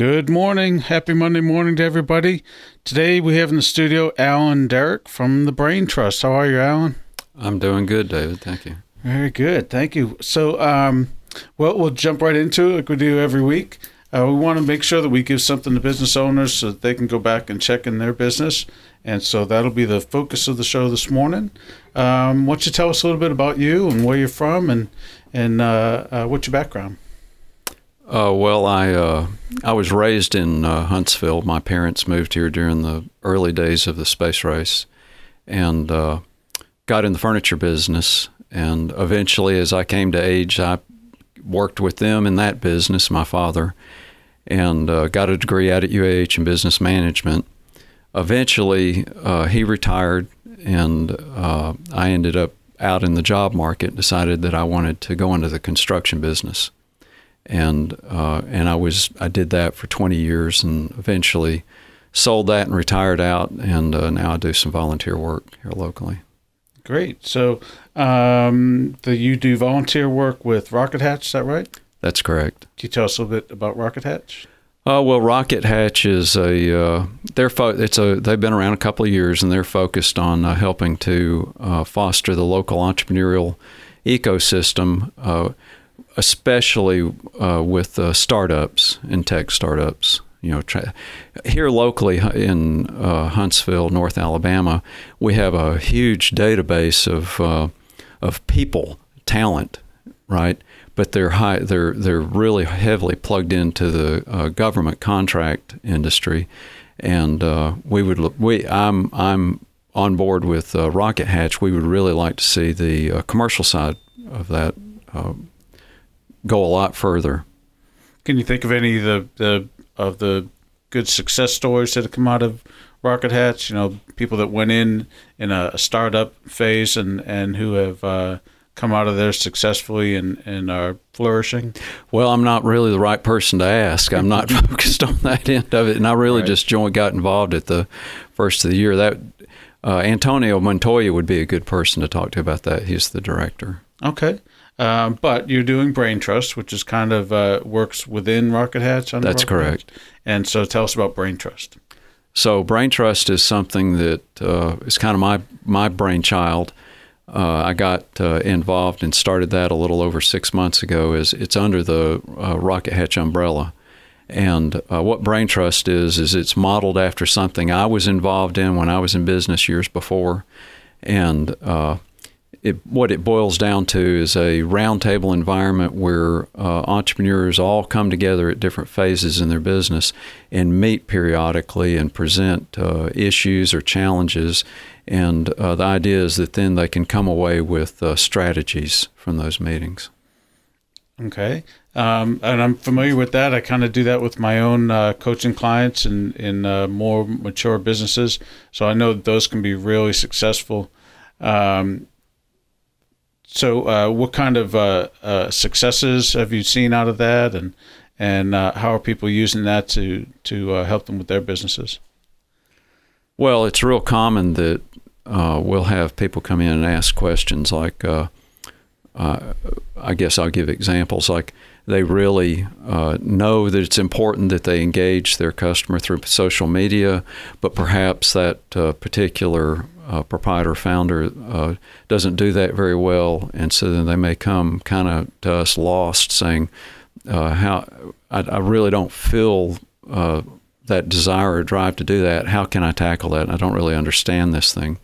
Good morning. Happy Monday morning to everybody. Today we have in the studio Alan Derrick from the Brain Trust. How are you, Alan? I'm doing good, David. Thank you. Very good. Thank you. So, um, well, we'll jump right into it like we do every week. Uh, we want to make sure that we give something to business owners so that they can go back and check in their business. And so that'll be the focus of the show this morning. Um, why don't you tell us a little bit about you and where you're from and, and uh, uh, what's your background? Uh, well, I uh, I was raised in uh, Huntsville. My parents moved here during the early days of the space race, and uh, got in the furniture business. And eventually, as I came to age, I worked with them in that business. My father, and uh, got a degree out at UAH in business management. Eventually, uh, he retired, and I ended up out in the job market. Decided that I wanted to go into the construction business and uh, and I was I did that for 20 years and eventually sold that and retired out and uh, now I do some volunteer work here locally. Great. So um, the you do volunteer work with Rocket Hatch, is that right? That's correct. Can you tell us a little bit about Rocket Hatch? Uh, well, Rocket Hatch is a uh, they're fo- it's a they've been around a couple of years and they're focused on uh, helping to uh, foster the local entrepreneurial ecosystem especially uh, with uh, startups and tech startups. You know, here locally in uh, Huntsville, North Alabama, we have a huge database of uh, of people, talent, right? But they're high, they're they're really heavily plugged into the uh, government contract industry, and uh, we would we I'm I'm on board with Rocket Hatch. We would really like to see the commercial side of that go a lot further. Can you think of any of the, the of the good success stories that have come out of Rocket Hatch? You know, people that went in in a, startup phase and and who have uh, come out of there successfully and and are flourishing. Well, I'm not really the right person to ask. I'm not focused on that end of it, and I really right. just joined, got involved at the first of the year. That uh, Antonio Montoya would be a good person to talk to about that. He's the director. Okay. Um, but you're doing Brain Trust, which is kind of uh, works within Rocket Hatch. That's Rocket correct. Hatch. And so, tell us about Brain Trust. So, Brain Trust is something that uh, is kind of my my brainchild. Uh, I got uh, involved and started that a little over six months ago. Is it's under the uh, Rocket Hatch umbrella, and uh, what Brain Trust is is it's modeled after something I was involved in when I was in business years before, and it, what it boils down to is a roundtable environment where uh, entrepreneurs all come together at different phases in their business and meet periodically and present uh, issues or challenges. And uh, the idea is that then they can come away with uh, strategies from those meetings. Okay. Um, and I'm familiar with that. I kind of do that with my own uh, coaching clients in, in uh, more mature businesses. So I know those can be really successful. Um, so, uh, what kind of uh, uh, successes have you seen out of that, and and uh, how are people using that to to uh, help them with their businesses? Well, it's real common that uh, we'll have people come in and ask questions like, I guess I'll give examples like they really know that it's important that they engage their customer through social media, but perhaps that particular uh, proprietor founder uh, doesn't do that very well, and so then they may come kind of to us lost, saying, uh, "How I, I, really don't feel uh, that desire or drive to do that. How can I tackle that? I don't really understand this thing."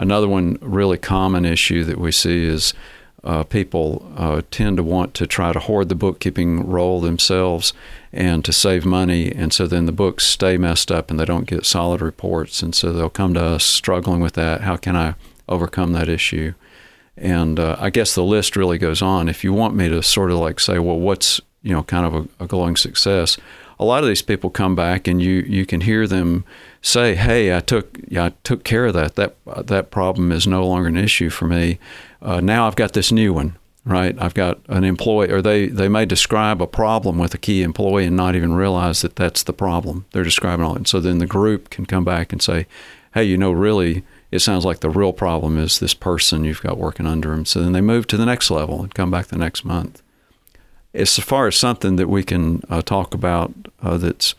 Another one really common issue that we see is uh, people uh, tend to want to try to hoard the bookkeeping role themselves and to save money. And so then the books stay messed up and they don't get solid reports. And so they'll come to us struggling with that. How can I overcome that issue? And uh, I guess the list really goes on. If you want me to sort of like say, well, what's you know kind of a, a glowing success? A lot of these people come back and you you can hear them say, "Hey, I took yeah, I took care of that. That that problem is no longer an issue for me." uh, now I've got this new one, right? I've got an employee, or they, they may describe a problem with a key employee and not even realize that that's the problem they're describing. All. And so then the group can come back and say, hey, you know, really, it sounds like the real problem is this person you've got working under them. So then they move to the next level and come back the next month. As far as something that we can uh, talk about uh, that's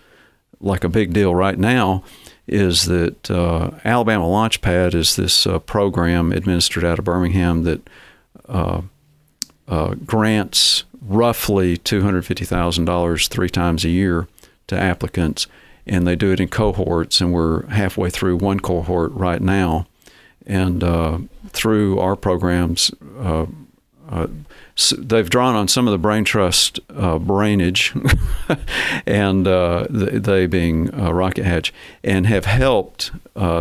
like a big deal right now is that uh, Alabama Launchpad is this uh, program administered out of Birmingham that uh, grants roughly $250,000 three times a year to applicants, and they do it in cohorts, and we're halfway through one cohort right now. And uh, through our programs, uh, uh, so they've drawn on some of the brain trust uh, brainage, and uh, they being Rocket Hatch, and have helped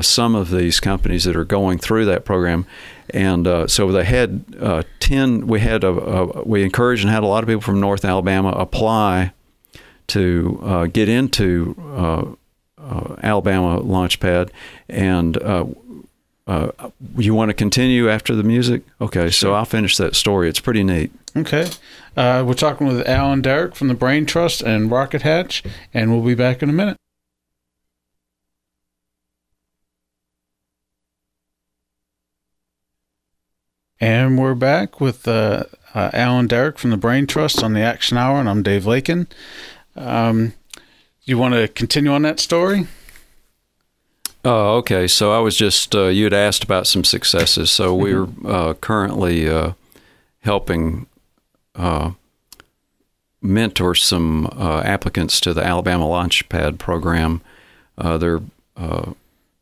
some of these companies that are going through that program. And uh, so they had ten. We had a, a, we encouraged and had a lot of people from North Alabama apply to get into Alabama Launchpad, and uh, you want to continue after the music? Okay, sure. so I'll finish that story. It's pretty neat. Okay. Uh, we're talking with Alan Derrick from the Brain Trust and Rocket Hatch, and we'll be back in a minute. And we're back with uh, uh, Alan Derrick from the Brain Trust on the Action Hour, and I'm Dave Lakin. Um, you want to continue on that story? Oh, okay. So I was just uh, you had asked about some successes. So mm-hmm. we're uh, currently uh, helping uh, mentor some uh, applicants to the Alabama Launchpad program. Uh, they're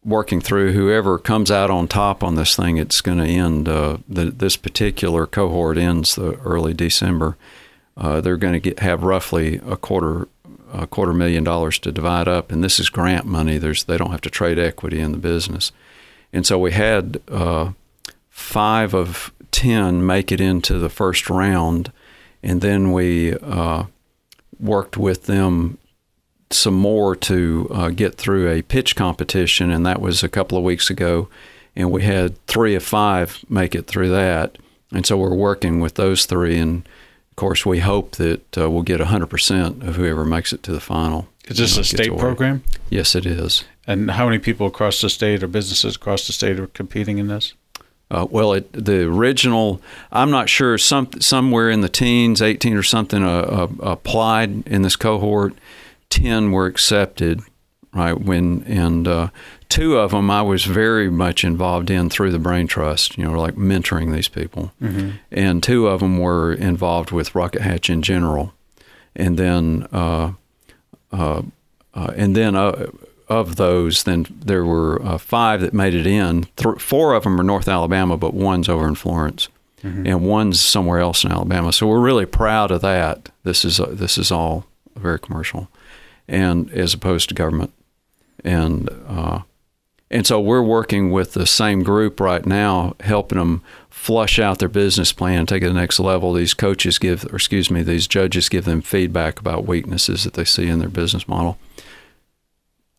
working through whoever comes out on top on this thing. It's going to end. The, this particular cohort ends the early December. they're going to get have roughly a quarter a quarter million dollars to divide up, and this is grant money. There's they don't have to trade equity in the business, and so we had uh, five of ten make it into the first round, and then we uh, worked with them some more to uh, get through a pitch competition, and that was a couple of weeks ago, and we had three of five make it through that, and so we're working with those three and of course, we hope that uh, we'll get 100% of whoever makes it to the final. Is this a state program? Yes, it is. And how many people across the state or businesses across the state are competing in this? Uh, well, it, the original, I'm not sure, some somewhere in the teens, 18 or something, uh, uh, applied in this cohort. 10 were accepted, right? When and uh, two of them I was very much involved in through the Brain Trust, you know, like mentoring these people. Mm-hmm. And two of them were involved with Rocket Hatch in general. And then, uh, uh, uh, and then uh, of those, then there were uh, five that made it in. Th- four of them are North Alabama, but one's over in Florence. Mm-hmm. And one's somewhere else in Alabama, so we're really proud of that. This is this is all very commercial, and as opposed to government, and uh, and so we're working with the same group right now, helping them flush out their business plan, take it to the next level. These coaches give, or excuse me, these judges give them feedback about weaknesses that they see in their business model.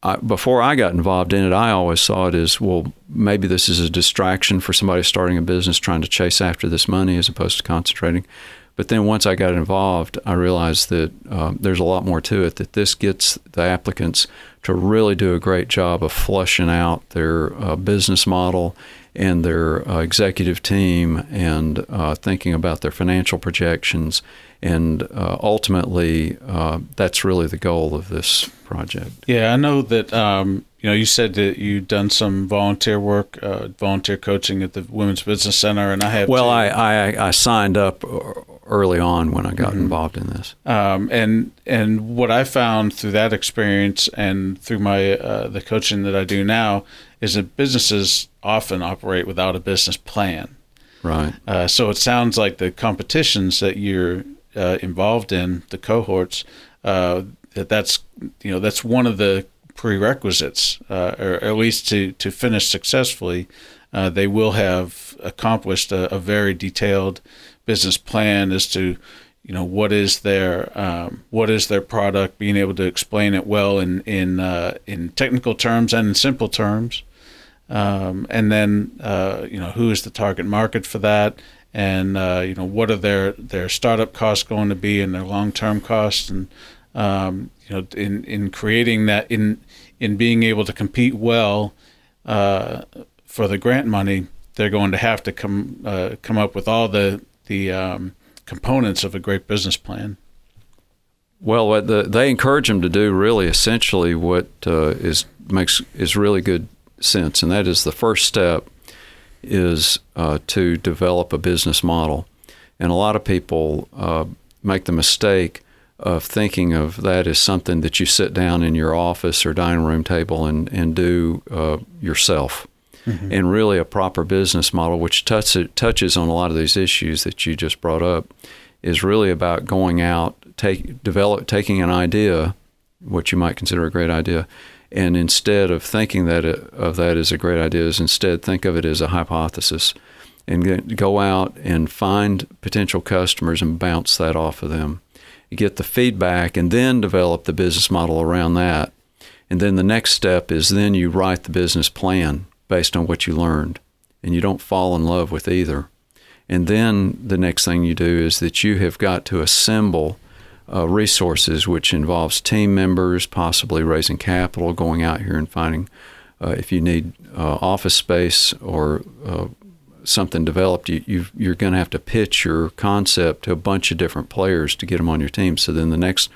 I, before I got involved in it, I always saw it as well, maybe this is a distraction for somebody starting a business trying to chase after this money as opposed to concentrating. But then once I got involved, I realized that uh, there's a lot more to it, that this gets the applicants to really do a great job of flushing out their uh, business model and their uh, executive team and uh, thinking about their financial projections. And uh, ultimately, uh, that's really the goal of this project. Yeah, I know that. Um, you know, you said that you've done some volunteer work, uh, volunteer coaching at the Women's Business Center, and I have. Well, I, I, I signed up early on when I got mm-hmm. involved in this. Um, and and what I found through that experience and through my uh, the coaching that I do now is that businesses often operate without a business plan. Right. Uh, so it sounds like the competitions that you're uh, involved in, the cohorts, uh, that that's you know that's one of the prerequisites, uh, or at least to to finish successfully. Uh, they will have accomplished a, a very detailed business plan as to you know what is their um, what is their product, being able to explain it well in in uh, in technical terms and in simple terms, um, and then uh, you know who is the target market for that, and uh, you know what are their their startup costs going to be and their long term costs, and um, you know in in creating that in in being able to compete well uh, for the grant money, they're going to have to come uh, come up with all the the um, components of a great business plan. Well, the, they encourage them to do really essentially what uh, is makes is really good sense, and that is the first step is uh, to develop a business model. And a lot of people uh, make the mistake of thinking of that as something that you sit down in your office or dining room table and, and do uh, yourself. Mm-hmm. And really, a proper business model, which touch, touches on a lot of these issues that you just brought up, is really about going out, take, develop, taking an idea, what you might consider a great idea, and instead of thinking that of that as a great idea, is instead think of it as a hypothesis, and go out and find potential customers and bounce that off of them. You get the feedback, and then develop the business model around that. And then the next step is then you write the business plan based on what you learned, and you don't fall in love with either. And then the next thing you do is that you have got to assemble uh, resources, which involves team members, possibly raising capital, going out here and finding uh, if you need uh, office space or uh, something developed, you, you are going to have to pitch your concept to a bunch of different players to get them on your team. So then the next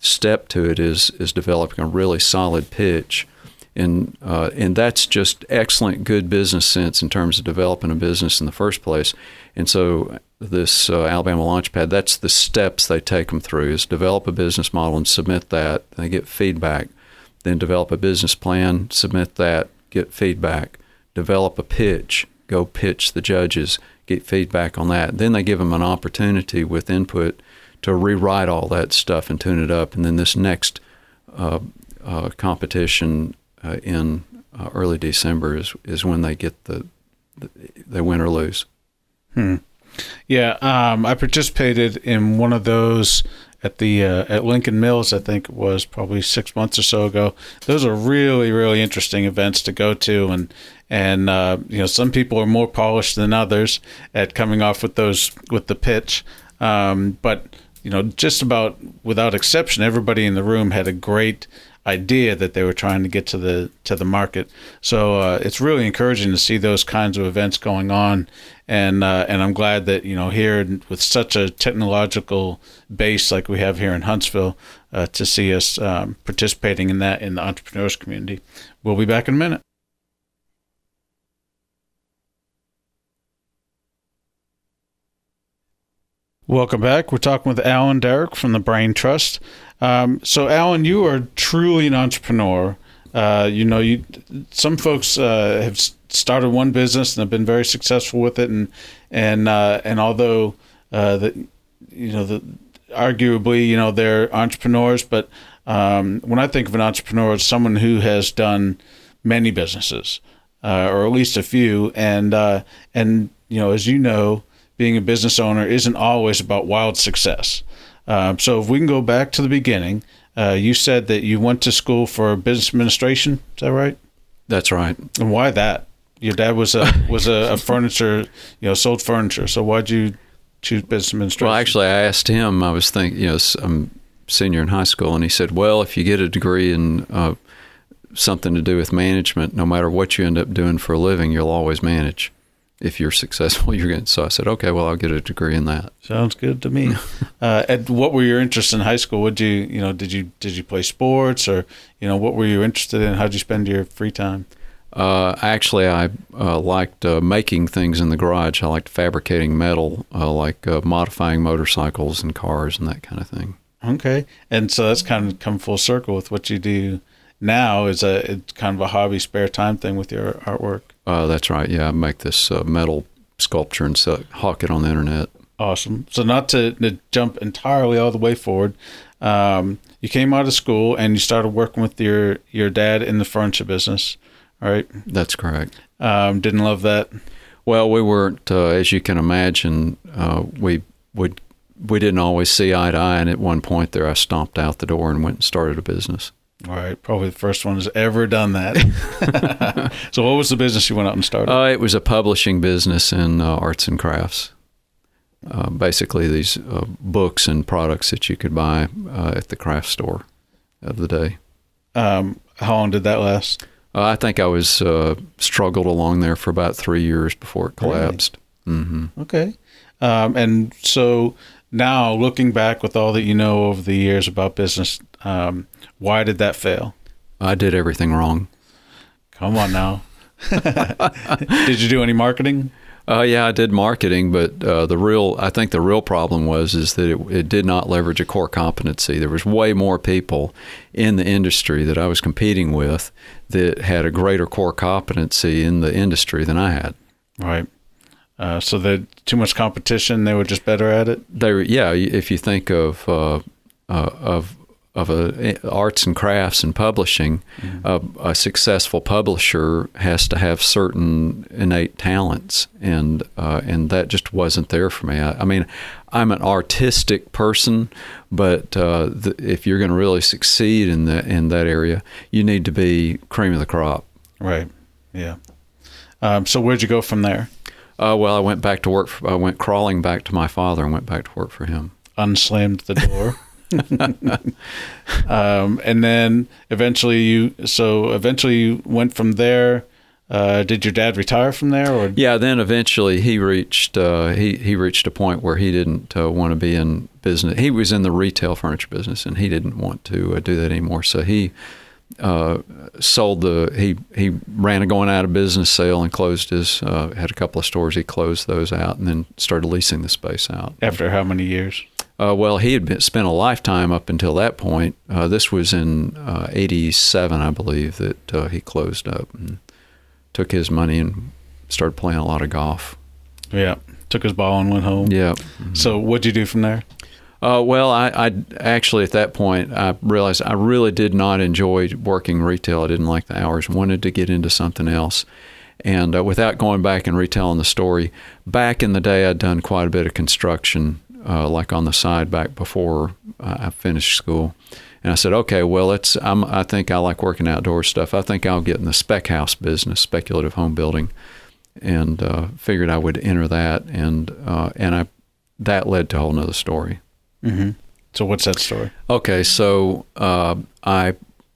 step to it is is developing a really solid pitch, and uh, and that's just excellent, good business sense in terms of developing a business in the first place. And so this uh, Alabama Launchpad, that's the steps they take them through: is develop a business model and submit that. They get feedback, then develop a business plan, submit that, get feedback, develop a pitch go pitch the judges, get feedback on that. Then they give them an opportunity with input to rewrite all that stuff and tune it up. And then this next uh, uh, competition uh, in uh, early December is is when they get the, the win or lose. Hmm. Yeah, um, I participated in one of those at the uh, at Lincoln Mills. I think it was probably six months or so ago. Those are really really interesting events to go to, and and uh, you know some people are more polished than others at coming off with those with the pitch. Um, but you know, just about without exception, everybody in the room had a great idea that they were trying to get to the to the market. So uh, it's really encouraging to see those kinds of events going on, and uh, and I'm glad that you know here with such a technological base like we have here in Huntsville, uh, to see us um, participating in that in the entrepreneurs community. We'll be back in a minute. Welcome back. We're talking with Alan Derrick from the Brain Trust. Um, so, Alan, you are truly an entrepreneur. Uh, you know, you some folks uh, have started one business and have been very successful with it, and and uh, and although uh, that you know the arguably you know they're entrepreneurs, but um, when I think of an entrepreneur, it's someone who has done many businesses, uh, or at least a few, and uh, and you know, as you know, being a business owner isn't always about wild success. Um, so if we can go back to the beginning, uh, you said that you went to school for business administration. Is that right? That's right. And why that? Your dad was a was a, a furniture, you know, sold furniture. So why'd you choose business administration? Well, actually, I asked him. I was thinking, you know, I'm senior in high school, and he said, "Well, if you get a degree in uh, something to do with management, no matter what you end up doing for a living, you'll always manage." If you're successful, you're going. So I said, okay, well, I'll get a degree in that. Sounds good to me. uh, and what were your interests in high school? Would you, you know, did you did you play sports or, you know, what were you interested in? How did you spend your free time? Uh, actually, I uh, liked uh, making things in the garage. I liked fabricating metal, uh, like uh, modifying motorcycles and cars and that kind of thing. Okay, and so that's kind of come full circle with what you do now. Is a it's kind of a hobby, spare time thing with your artwork. Uh, that's right. Yeah, I make this uh, metal sculpture and sell, hawk it on the internet. Awesome. So, not to, to jump entirely all the way forward, um, you came out of school and you started working with your your dad in the furniture business, right? That's correct. Um, didn't love that. Well, we weren't, uh, as you can imagine, uh, we would we didn't always see eye to eye, and at one point there, I stomped out the door and went and started a business. All right, probably the first one who's ever done that. so, what was the business you went out and started? Uh, it was a publishing business in uh, arts and crafts. Uh, basically, these uh, books and products that you could buy uh, at the craft store of the day. Um, how long did that last? Uh, I think I was struggled along there for about three years before it collapsed. Really? Mm-hmm. Okay, um, and so now looking back with all that you know over the years about business, um, why did that fail? I did everything wrong. Come on now. did you do any marketing? Uh, yeah, I did marketing, but uh, the real, I think the real problem was is that it, it, did not leverage a core competency. There was way more people in the industry that I was competing with that had a greater core competency in the industry than I had. Right. Uh, so that too much competition, they were just better at it. They were, yeah. If you think of uh, uh, of of a, arts and crafts and publishing, mm-hmm. a, a, successful publisher has to have certain innate talents, and uh, and that just wasn't there for me. I, I mean, I'm an artistic person, but uh, the, if you're going to really succeed in that in that area, you need to be cream of the crop. Right. Yeah. Um, so where'd you go from there? Uh, well, I went back to work. For, I went crawling back to my father and went back to work for him. Unslammed the door. um, and then eventually you so eventually you went from there. Uh, did your dad retire from there or? Yeah then eventually he reached uh, he he reached a point where he didn't uh, want to be in business. He was in the retail furniture business and he didn't want to uh, do that anymore. So he uh, sold the he he ran a going out of business sale and closed his uh, had a couple of stores. He closed those out and then started leasing the space out. After how many years uh, well, he had been, spent a lifetime up until that point. Uh, this was in '87, uh, I believe, that uh, he closed up and took his money and started playing a lot of golf. Yeah, took his ball and went home. Yeah. Mm-hmm. So, what'd you do from there? Uh, well, I, I, actually at that point I realized I really did not enjoy working retail. I didn't like the hours. Wanted to get into something else. And uh, without going back and retelling the story, back in the day I'd done quite a bit of construction uh, like on the side back before I finished school. And I said, okay, well, it's, I'm, I think I like working outdoor stuff. I think I'll get in the spec house business, speculative home building, and uh, figured I would enter that. And uh, and I that led to a whole nother story. Mm-hmm. So what's that story? Okay, so uh, I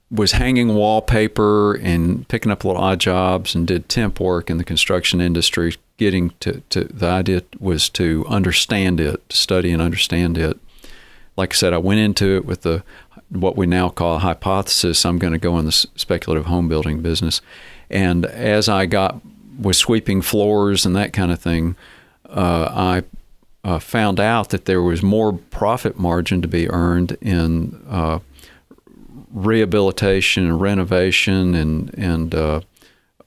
was hanging wallpaper and picking up little odd jobs and did temp work in the construction industry getting to, to the idea was to understand it, study and understand it. Like I said, I went into it with the what we now call a hypothesis. I'm going to go in the speculative home building business, and as I got was sweeping floors and that kind of thing, uh, I uh, found out that there was more profit margin to be earned in uh, rehabilitation and renovation and and uh,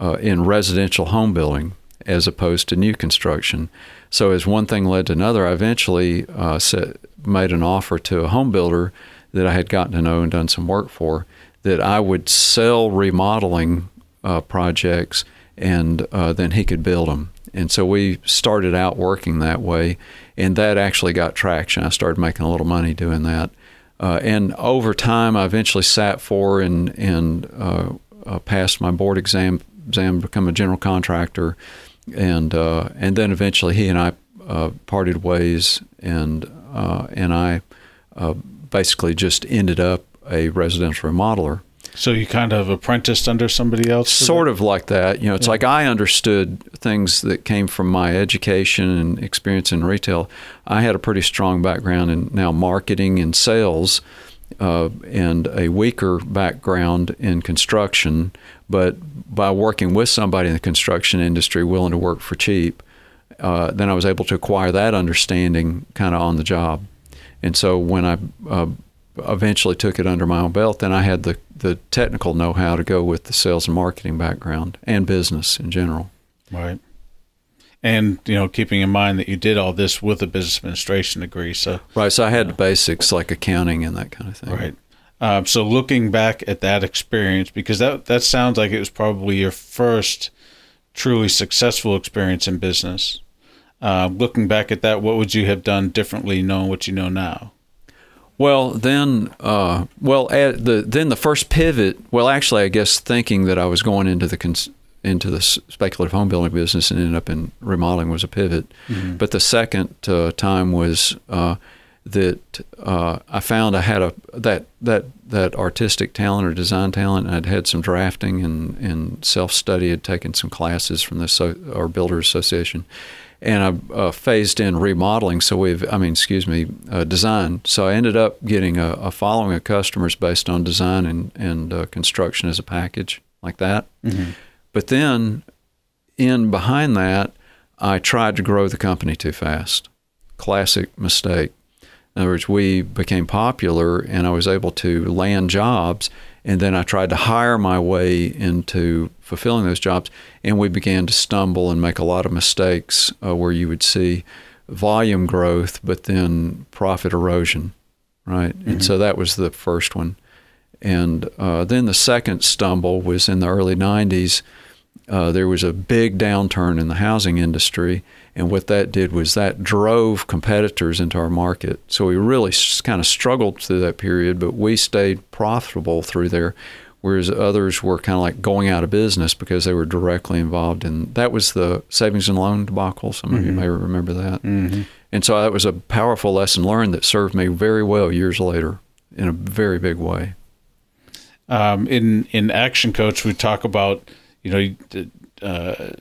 uh, in residential home building as opposed to new construction. So as one thing led to another, I eventually uh, set, made an offer to a home builder that I had gotten to know and done some work for that I would sell remodeling uh, projects and uh, then he could build them. And so we started out working that way, and that actually got traction. I started making a little money doing that. Uh, and over time, I eventually sat for and, and uh, uh, passed my board exam, exam, become a general contractor, and uh, and then eventually he and I uh, parted ways, and uh, and I uh, basically just ended up a residential remodeler. So you kind of apprenticed under somebody else? Sort of like that. You know, it's yeah. like I understood things that came from my education and experience in retail. I had a pretty strong background in now marketing and sales, uh, and a weaker background in construction, but by working with somebody in the construction industry willing to work for cheap, uh, then I was able to acquire that understanding kind of on the job. And so when I uh, eventually took it under my own belt, then I had the, the technical know how to go with the sales and marketing background and business in general. Right and you know keeping in mind that you did all this with a business administration degree so. Right so i had the basics like accounting and that kind of thing. Right. Um, so looking back at that experience because that that sounds like it was probably your first truly successful experience in business. Uh, looking back at that what would you have done differently knowing what you know now? Well, then, uh, well, the then the first pivot. Well, actually, I guess thinking that I was going into the cons- into the speculative home building business and ended up in remodeling was a pivot. Mm-hmm. But the second uh, time was uh, that uh, I found I had a that that that artistic talent or design talent. I'd had some drafting and, and self study. Had taken some classes from the so, our builder Association, and I uh, phased in remodeling. So we've, I mean, excuse me, uh, design. So I ended up getting a, a, following of customers based on design and and uh, construction as a package like that. Mm-hmm. But then, in behind that, I tried to grow the company too fast. Classic mistake. In other words, we became popular, and I was able to land jobs and then I tried to hire my way into fulfilling those jobs, and we began to stumble and make a lot of mistakes uh, where you would see volume growth, but then profit erosion, right? Mm-hmm. And so that was the first one. And uh, then the second stumble was in the early 90s. Uh, there was a big downturn in the housing industry, and what that did was that drove competitors into our market. So we really kind of struggled through that period, but we stayed profitable through there, whereas others were kind of like going out of business because they were directly involved in that was the savings and loan debacle. Some mm-hmm. of you mm-hmm. may remember that. Mm-hmm. And so that was a powerful lesson learned that served me very well years later in a very big way. Um, in in Action Coach, we talk about you know. Uh,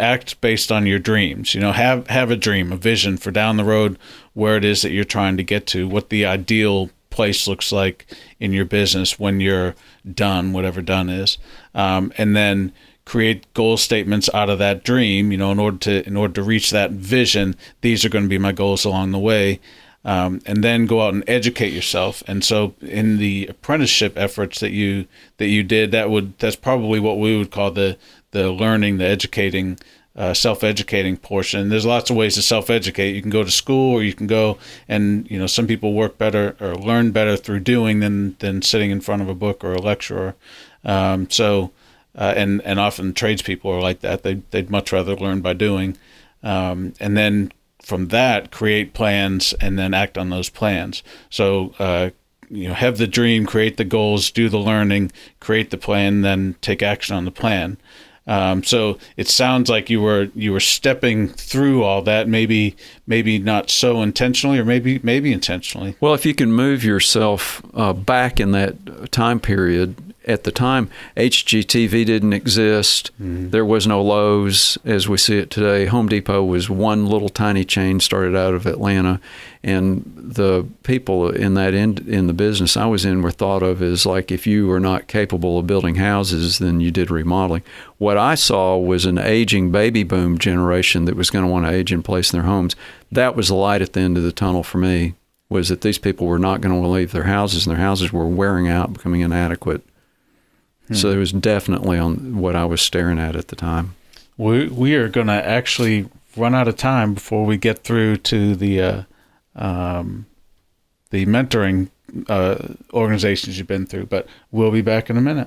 act based on your dreams. You know, have have a dream, a vision for down the road where it is that you're trying to get to, what the ideal place looks like in your business when you're done, whatever done is, um, and then create goal statements out of that dream. You know, in order to in order to reach that vision, these are going to be my goals along the way. Um, and then go out and educate yourself. And so, in the apprenticeship efforts that you that you did, that would that's probably what we would call the the learning, the educating, uh, self-educating portion. There's lots of ways to self-educate. You can go to school, or you can go and you know some people work better or learn better through doing than than sitting in front of a book or a lecturer. Um, so, uh, and and often tradespeople are like that. They they'd much rather learn by doing, um, and then from that create plans and then act on those plans. So. Uh, you know, have the dream, create the goals, do the learning, create the plan, then take action on the plan. Um, so it sounds like you were you were stepping through all that, maybe maybe not so intentionally, or maybe maybe intentionally. Well, if you can move yourself uh, back in that time period at the time, HGTV didn't exist. Mm-hmm. There was no Lowe's as we see it today. Home Depot was one little tiny chain started out of Atlanta, and the people in that in, in the business I was in were thought of as like if you were not capable of building houses, then you did remodeling. What I saw was an aging baby boom generation that was going to want to age in place in their homes. That was the light at the end of the tunnel for me. Was that these people were not going to leave their houses, and their houses were wearing out, becoming inadequate Hmm. So it was definitely on what I was staring at at the time. We we are going to actually run out of time before we get through to the uh, um, the mentoring uh, organizations you've been through, but we'll be back in a minute.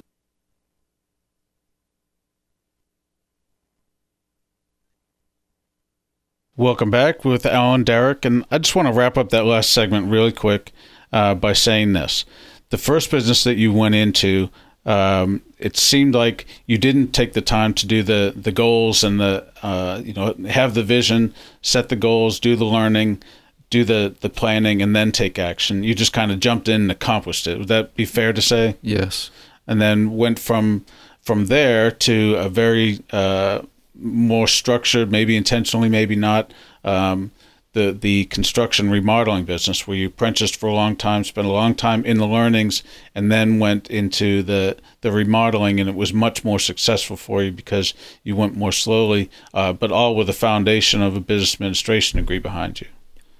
Welcome back with Alan Derrick, and I just want to wrap up that last segment really quick uh, by saying this: the first business that you went into um, it seemed like you didn't take the time to do the the goals and the uh, you know have the vision, set the goals, do the learning, do the the planning, and then take action. You just kind of jumped in and accomplished it. Would that be fair to say? Yes. And then went from from there to a very uh, more structured, maybe intentionally, maybe not. Um, the the construction remodeling business where you apprenticed for a long time, spent a long time in the learnings, and then went into the the remodeling, and it was much more successful for you because you went more slowly, uh, but all with the foundation of a business administration degree behind you.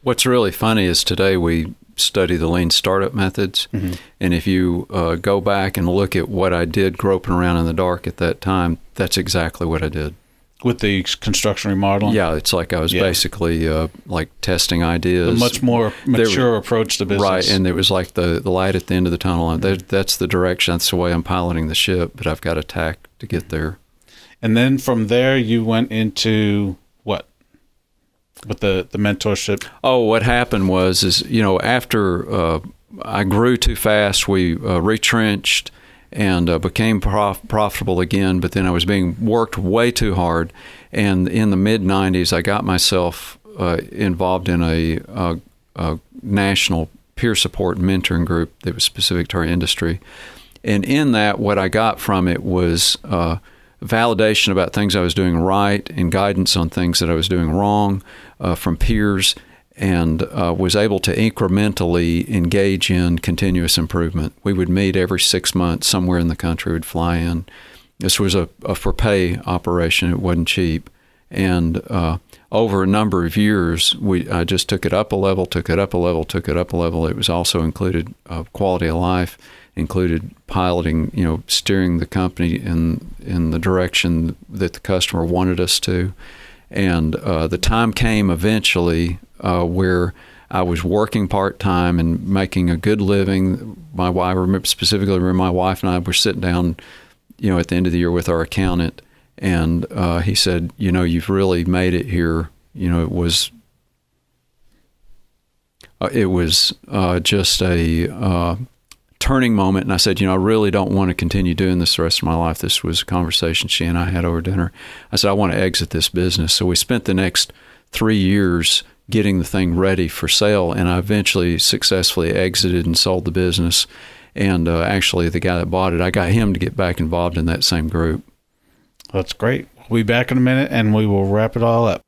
What's really funny is today we study the lean startup methods, mm-hmm. and if you uh, go back and look at what I did groping around in the dark at that time, that's exactly what I did with the construction remodeling. Yeah, it's like I was yeah. basically uh, like testing ideas. A much more mature there, approach to business, right? And it was like the the light at the end of the tunnel. And that, that's the direction. That's the way I'm piloting the ship. But I've got a tack to get there. And then from there, you went into what? With the the mentorship. Oh, what happened was is you know after uh, I grew too fast, we uh, retrenched and uh, became prof- profitable again. But then I was being worked way too hard, and in the mid '90s, I got myself uh, involved in a, a, a, national peer support mentoring group that was specific to our industry. And in that, what I got from it was uh, validation about things I was doing right and guidance on things that I was doing wrong uh, from peers and uh, was able to incrementally engage in continuous improvement. We would meet every six months somewhere in the country, would fly in. This was a, a for pay operation, it wasn't cheap. And uh, over a number of years, we I just took it up a level, took it up a level, took it up a level. It was also included uh, quality of life, included piloting, you know, steering the company in in the direction that the customer wanted us to. And uh, the time came eventually uh, where I was working part time and making a good living. My wife, specifically, my wife and I were sitting down, you know, at the end of the year with our accountant, and uh, he said, "You know, you've really made it here. You know, it was." Uh, it was uh, just a uh, turning moment. And I said, You know, I really don't want to continue doing this the rest of my life. This was a conversation she and I had over dinner. I said, I want to exit this business. So we spent the next three years getting the thing ready for sale. And I eventually successfully exited and sold the business. And uh, actually, the guy that bought it, I got him to get back involved in that same group. That's great. We'll be back in a minute and we will wrap it all up.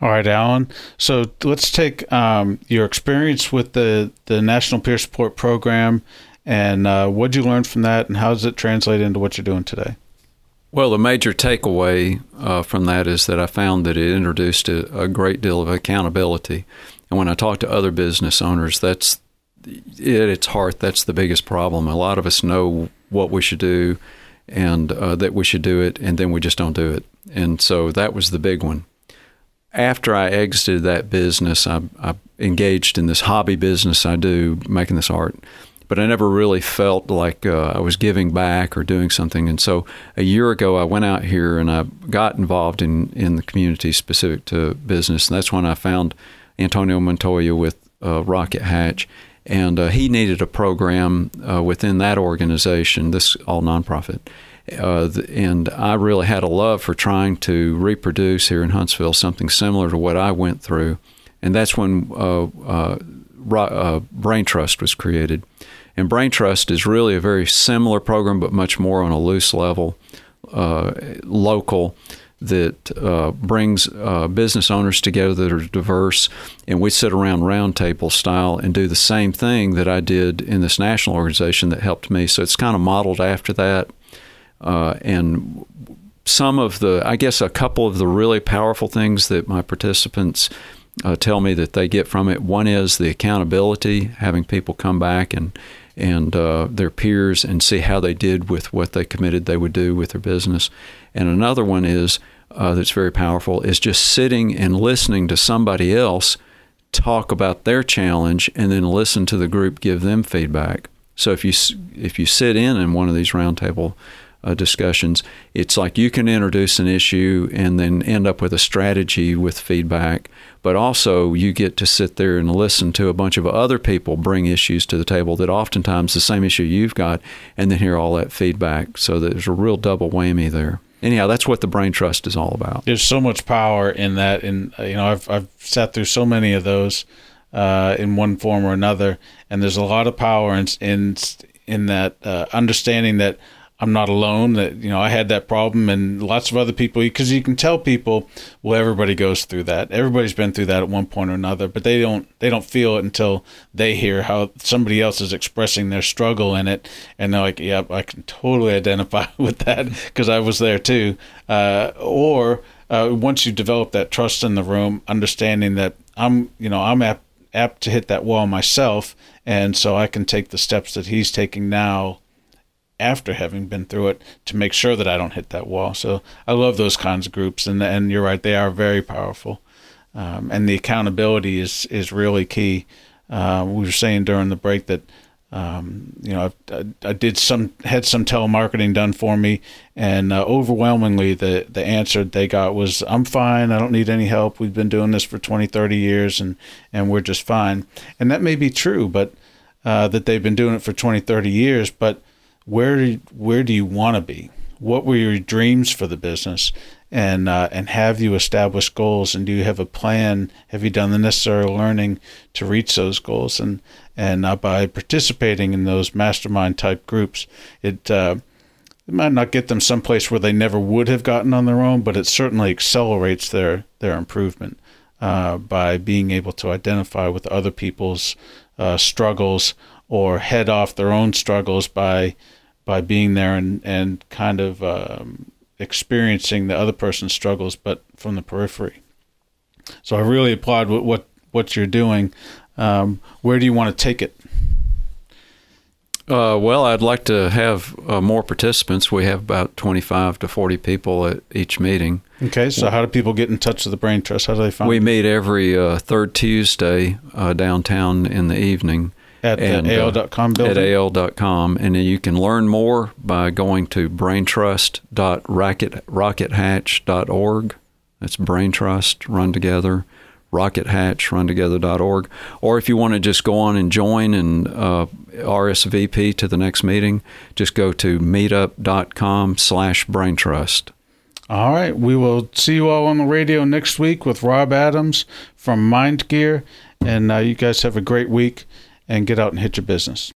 All right, Alan. So let's take um, your experience with the, the National Peer Support Program and uh, what did you learn from that, and how does it translate into what you're doing today? Well, the major takeaway uh, from that is that I found that it introduced a, a, great deal of accountability. And when I talk to other business owners, that's at its heart, that's the biggest problem. A lot of us know what we should do and uh, that we should do it, and then we just don't do it. And so that was the big one. After I exited that business, I, I engaged in this hobby business I do, making this art but I never really felt like uh, I was giving back or doing something. And so a year ago, I went out here and I got involved in, in the community specific to business. And that's when I found Antonio Montoya with uh, Rocket Hatch. And uh, he needed a program uh, within that organization, this all nonprofit. Uh, and I really had a love for trying to reproduce here in Huntsville something similar to what I went through. And that's when uh, Brain Trust was created. And Brain Trust is really a very similar program, but much more on a loose level, uh, local, that uh, brings uh, business owners together that are diverse. And we sit around roundtable style and do the same thing that I did in this national organization that helped me. So it's kind of modeled after that. Uh, and some of the, I guess, a couple of the really powerful things that my participants uh, tell me that they get from it. One is the accountability, having people come back and and uh, their peers and see how they did with what they committed they would do with their business. And another one is uh, that's very powerful is just sitting and listening to somebody else talk about their challenge and then listen to the group give them feedback. So if you if you sit in in one of these roundtable uh, discussions, it's like you can introduce an issue and then end up with a strategy with feedback, but also you get to sit there and listen to a bunch of other people bring issues to the table that oftentimes the same issue you've got, and then hear all that feedback. So there's a real double whammy there. Anyhow, that's what the brain trust is all about. There's so much power in that, and you know, I've I've sat through so many of those uh, in one form or another, and there's a lot of power in in in that uh, understanding that I'm not alone. That you know, I had that problem, and lots of other people. Because you can tell people, well, everybody goes through that. Everybody's been through that at one point or another, but they don't they don't feel it until they hear how somebody else is expressing their struggle in it, and they're like, "Yeah, I can totally identify with that because I was there too." Uh, or uh, once you develop that trust in the room, understanding that I'm, you know, I'm apt, apt to hit that wall myself, and so I can take the steps that he's taking now after having been through it to make sure that I don't hit that wall. So I love those kinds of groups, and and you're right, they are very powerful, um, and the accountability is is really key. Uh, we were saying during the break that. Um, you know, I, I, did some had some telemarketing done for me, and uh, overwhelmingly the the answer they got was, "I'm fine. I don't need any help. We've been doing this for 20, 30 years, and and we're just fine." And that may be true, but uh, that they've been doing it for 20, 30 years, but where where do you want to be? What were your dreams for the business? and uh, and have you established goals and do you have a plan? Have you done the necessary learning to reach those goals? And and uh, by participating in those mastermind type groups, it uh, it might not get them someplace where they never would have gotten on their own, but it certainly accelerates their their improvement uh, by being able to identify with other people's uh, struggles or head off their own struggles by by being there and and kind of um, experiencing the other person's struggles, but from the periphery. So I really applaud what what, what you're doing. Um, where do you want to take it? Uh, well, I'd like to have uh, more participants. We have about 25 to 40 people at each meeting. Okay, so how do people get in touch with the Brain Trust? How do they find We meet every uh, third Tuesday uh, downtown in the evening. At and, the uh, AL.com At building? AL.com. And then you can learn more by going to braintrust.rockethatch.org. That's Braintrust, run together, rockethatch, run together.org Or if you want to just go on and join and uh, RSVP to the next meeting, just go to meetup.com slash braintrust. All right. We will see you all on the radio next week with Rob Adams from Mind Gear. And uh, you guys have a great week and get out and hit your business.